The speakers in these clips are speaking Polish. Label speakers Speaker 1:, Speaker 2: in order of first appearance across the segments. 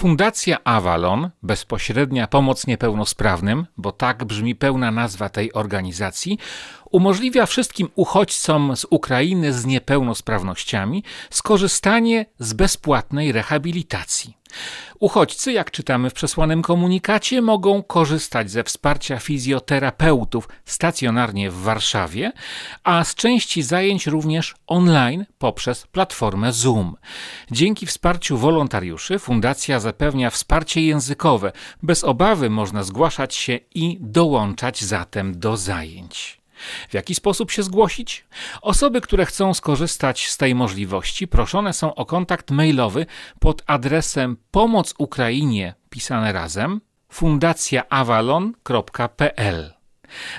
Speaker 1: Fundacja Avalon, bezpośrednia pomoc niepełnosprawnym, bo tak brzmi pełna nazwa tej organizacji, umożliwia wszystkim uchodźcom z Ukrainy z niepełnosprawnościami skorzystanie z bezpłatnej rehabilitacji. Uchodźcy, jak czytamy w przesłanym komunikacie, mogą korzystać ze wsparcia fizjoterapeutów stacjonarnie w Warszawie, a z części zajęć również online poprzez platformę Zoom. Dzięki wsparciu wolontariuszy fundacja zapewnia wsparcie językowe. Bez obawy można zgłaszać się i dołączać zatem do zajęć. W jaki sposób się zgłosić? Osoby, które chcą skorzystać z tej możliwości, proszone są o kontakt mailowy pod adresem pomoc Ukrainie pisane razem fundacjaavalon.pl.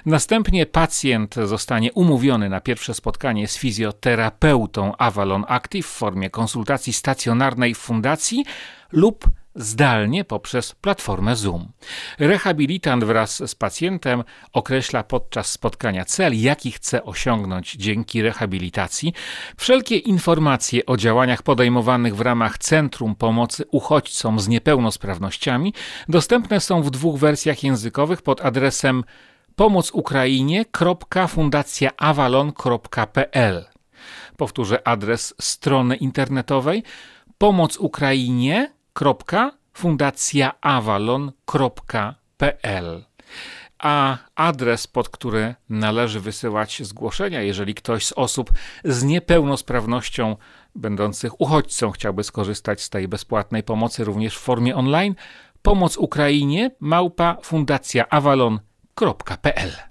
Speaker 1: Następnie pacjent zostanie umówiony na pierwsze spotkanie z fizjoterapeutą Avalon Active w formie konsultacji stacjonarnej w fundacji lub zdalnie poprzez platformę Zoom. Rehabilitant wraz z pacjentem określa podczas spotkania cel, jaki chce osiągnąć dzięki rehabilitacji. Wszelkie informacje o działaniach podejmowanych w ramach Centrum Pomocy Uchodźcom z Niepełnosprawnościami dostępne są w dwóch wersjach językowych pod adresem pomocukrainie.fundacjaavalon.pl Powtórzę adres strony internetowej pomocukrainie.pl www.fundacjaavalon.pl a adres, pod który należy wysyłać zgłoszenia, jeżeli ktoś z osób z niepełnosprawnością będących uchodźcą chciałby skorzystać z tej bezpłatnej pomocy również w formie online, pomoc Ukrainie małpa fundacjaavalon.pl